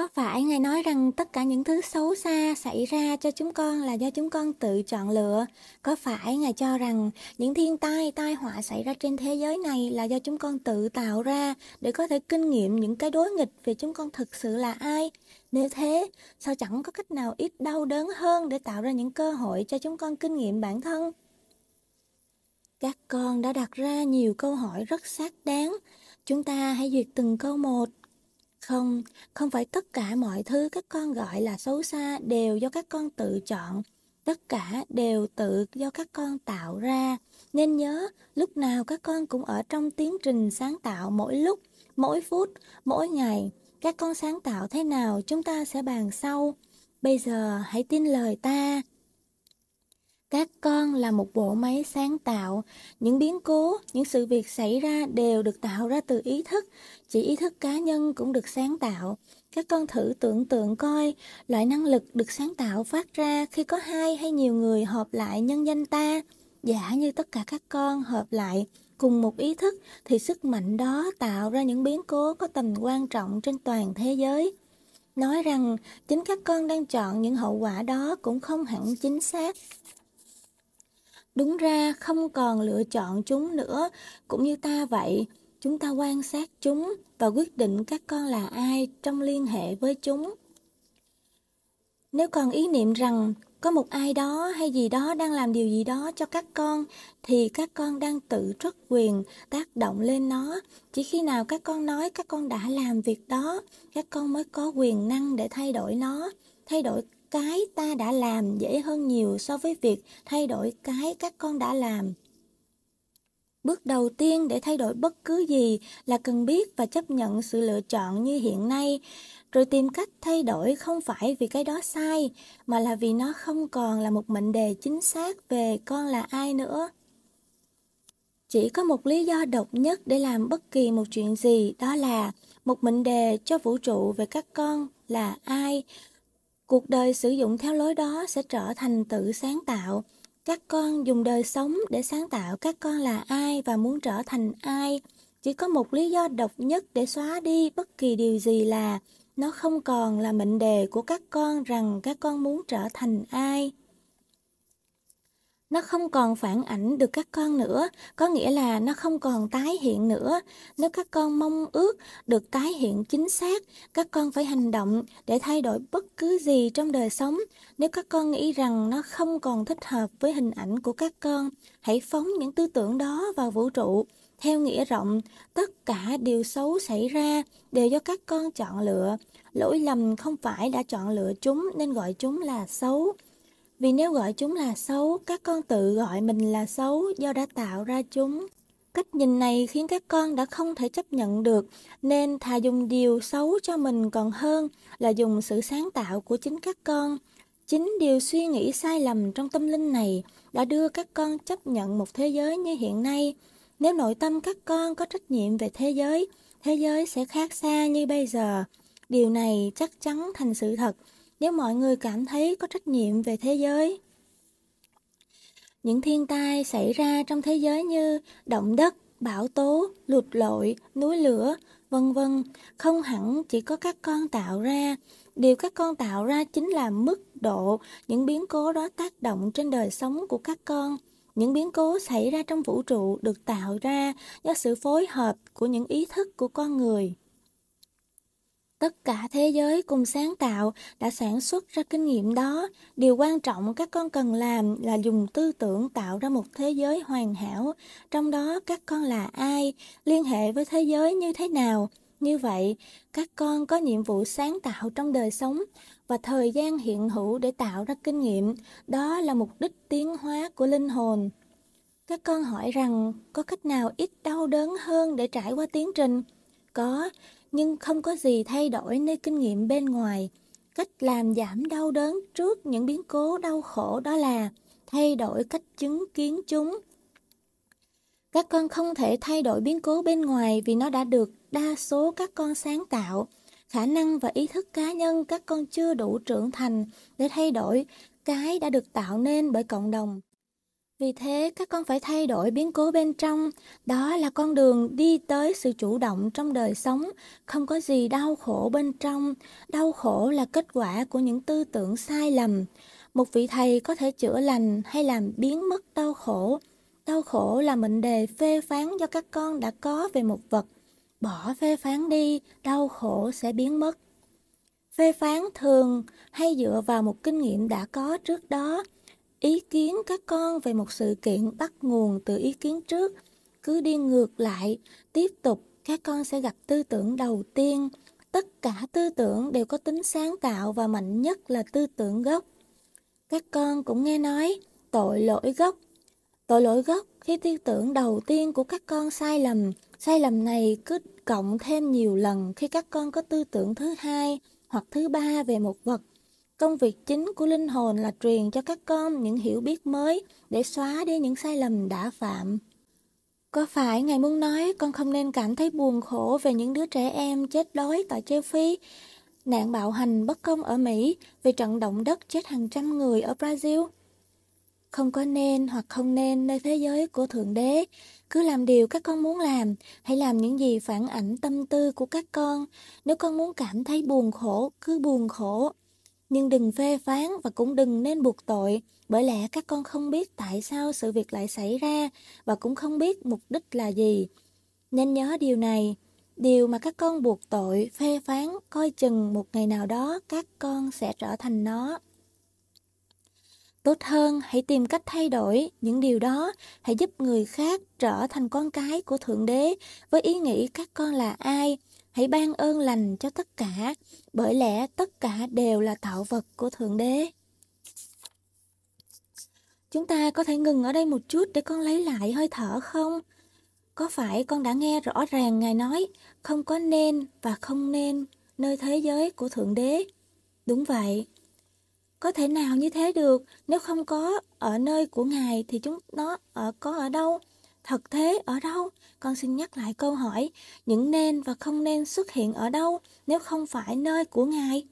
Có phải Ngài nói rằng tất cả những thứ xấu xa xảy ra cho chúng con là do chúng con tự chọn lựa? Có phải Ngài cho rằng những thiên tai, tai họa xảy ra trên thế giới này là do chúng con tự tạo ra để có thể kinh nghiệm những cái đối nghịch về chúng con thực sự là ai? Nếu thế, sao chẳng có cách nào ít đau đớn hơn để tạo ra những cơ hội cho chúng con kinh nghiệm bản thân? Các con đã đặt ra nhiều câu hỏi rất xác đáng. Chúng ta hãy duyệt từng câu một. Không, không phải tất cả mọi thứ các con gọi là xấu xa đều do các con tự chọn. Tất cả đều tự do các con tạo ra. Nên nhớ, lúc nào các con cũng ở trong tiến trình sáng tạo mỗi lúc, mỗi phút, mỗi ngày. Các con sáng tạo thế nào chúng ta sẽ bàn sau. Bây giờ hãy tin lời ta. Các con là một bộ máy sáng tạo, những biến cố, những sự việc xảy ra đều được tạo ra từ ý thức, chỉ ý thức cá nhân cũng được sáng tạo. Các con thử tưởng tượng coi, loại năng lực được sáng tạo phát ra khi có hai hay nhiều người hợp lại nhân danh ta. Giả như tất cả các con hợp lại cùng một ý thức thì sức mạnh đó tạo ra những biến cố có tầm quan trọng trên toàn thế giới. Nói rằng chính các con đang chọn những hậu quả đó cũng không hẳn chính xác. Đúng ra không còn lựa chọn chúng nữa, cũng như ta vậy. Chúng ta quan sát chúng và quyết định các con là ai trong liên hệ với chúng. Nếu còn ý niệm rằng có một ai đó hay gì đó đang làm điều gì đó cho các con thì các con đang tự truất quyền tác động lên nó. Chỉ khi nào các con nói các con đã làm việc đó, các con mới có quyền năng để thay đổi nó, thay đổi cái ta đã làm dễ hơn nhiều so với việc thay đổi cái các con đã làm. Bước đầu tiên để thay đổi bất cứ gì là cần biết và chấp nhận sự lựa chọn như hiện nay, rồi tìm cách thay đổi không phải vì cái đó sai, mà là vì nó không còn là một mệnh đề chính xác về con là ai nữa. Chỉ có một lý do độc nhất để làm bất kỳ một chuyện gì, đó là một mệnh đề cho vũ trụ về các con là ai, Cuộc đời sử dụng theo lối đó sẽ trở thành tự sáng tạo. Các con dùng đời sống để sáng tạo các con là ai và muốn trở thành ai. Chỉ có một lý do độc nhất để xóa đi bất kỳ điều gì là nó không còn là mệnh đề của các con rằng các con muốn trở thành ai. Nó không còn phản ảnh được các con nữa, có nghĩa là nó không còn tái hiện nữa. Nếu các con mong ước được tái hiện chính xác, các con phải hành động để thay đổi bất cứ gì trong đời sống. Nếu các con nghĩ rằng nó không còn thích hợp với hình ảnh của các con, hãy phóng những tư tưởng đó vào vũ trụ. Theo nghĩa rộng, tất cả điều xấu xảy ra đều do các con chọn lựa. Lỗi lầm không phải đã chọn lựa chúng nên gọi chúng là xấu vì nếu gọi chúng là xấu, các con tự gọi mình là xấu do đã tạo ra chúng. Cách nhìn này khiến các con đã không thể chấp nhận được, nên thà dùng điều xấu cho mình còn hơn là dùng sự sáng tạo của chính các con. Chính điều suy nghĩ sai lầm trong tâm linh này đã đưa các con chấp nhận một thế giới như hiện nay. Nếu nội tâm các con có trách nhiệm về thế giới, thế giới sẽ khác xa như bây giờ. Điều này chắc chắn thành sự thật nếu mọi người cảm thấy có trách nhiệm về thế giới. Những thiên tai xảy ra trong thế giới như động đất, bão tố, lụt lội, núi lửa, vân vân, không hẳn chỉ có các con tạo ra. Điều các con tạo ra chính là mức độ những biến cố đó tác động trên đời sống của các con. Những biến cố xảy ra trong vũ trụ được tạo ra do sự phối hợp của những ý thức của con người. Tất cả thế giới cùng sáng tạo đã sản xuất ra kinh nghiệm đó. Điều quan trọng các con cần làm là dùng tư tưởng tạo ra một thế giới hoàn hảo. Trong đó các con là ai, liên hệ với thế giới như thế nào. Như vậy, các con có nhiệm vụ sáng tạo trong đời sống và thời gian hiện hữu để tạo ra kinh nghiệm. Đó là mục đích tiến hóa của linh hồn. Các con hỏi rằng có cách nào ít đau đớn hơn để trải qua tiến trình? Có, nhưng không có gì thay đổi nơi kinh nghiệm bên ngoài. Cách làm giảm đau đớn trước những biến cố đau khổ đó là thay đổi cách chứng kiến chúng. Các con không thể thay đổi biến cố bên ngoài vì nó đã được đa số các con sáng tạo. Khả năng và ý thức cá nhân các con chưa đủ trưởng thành để thay đổi cái đã được tạo nên bởi cộng đồng. Vì thế, các con phải thay đổi biến cố bên trong. Đó là con đường đi tới sự chủ động trong đời sống. Không có gì đau khổ bên trong. Đau khổ là kết quả của những tư tưởng sai lầm. Một vị thầy có thể chữa lành hay làm biến mất đau khổ. Đau khổ là mệnh đề phê phán do các con đã có về một vật. Bỏ phê phán đi, đau khổ sẽ biến mất. Phê phán thường hay dựa vào một kinh nghiệm đã có trước đó ý kiến các con về một sự kiện bắt nguồn từ ý kiến trước, cứ đi ngược lại, tiếp tục, các con sẽ gặp tư tưởng đầu tiên. Tất cả tư tưởng đều có tính sáng tạo và mạnh nhất là tư tưởng gốc. Các con cũng nghe nói, tội lỗi gốc. Tội lỗi gốc, khi tư tưởng đầu tiên của các con sai lầm sai lầm này cứ cộng thêm nhiều lần khi các con có tư tưởng thứ hai hoặc thứ ba về một vật. Công việc chính của linh hồn là truyền cho các con những hiểu biết mới để xóa đi những sai lầm đã phạm. Có phải Ngài muốn nói con không nên cảm thấy buồn khổ về những đứa trẻ em chết đói tại châu Phi, nạn bạo hành bất công ở Mỹ về trận động đất chết hàng trăm người ở Brazil? Không có nên hoặc không nên nơi thế giới của Thượng Đế. Cứ làm điều các con muốn làm, hãy làm những gì phản ảnh tâm tư của các con. Nếu con muốn cảm thấy buồn khổ, cứ buồn khổ nhưng đừng phê phán và cũng đừng nên buộc tội, bởi lẽ các con không biết tại sao sự việc lại xảy ra và cũng không biết mục đích là gì. Nên nhớ điều này, điều mà các con buộc tội, phê phán, coi chừng một ngày nào đó các con sẽ trở thành nó. Tốt hơn, hãy tìm cách thay đổi những điều đó, hãy giúp người khác trở thành con cái của Thượng Đế với ý nghĩ các con là ai, hãy ban ơn lành cho tất cả, bởi lẽ tất cả đều là tạo vật của Thượng Đế. Chúng ta có thể ngừng ở đây một chút để con lấy lại hơi thở không? Có phải con đã nghe rõ ràng Ngài nói không có nên và không nên nơi thế giới của Thượng Đế? Đúng vậy. Có thể nào như thế được, nếu không có ở nơi của Ngài thì chúng nó ở có ở đâu? Thật thế ở đâu? Con xin nhắc lại câu hỏi, những nên và không nên xuất hiện ở đâu nếu không phải nơi của Ngài?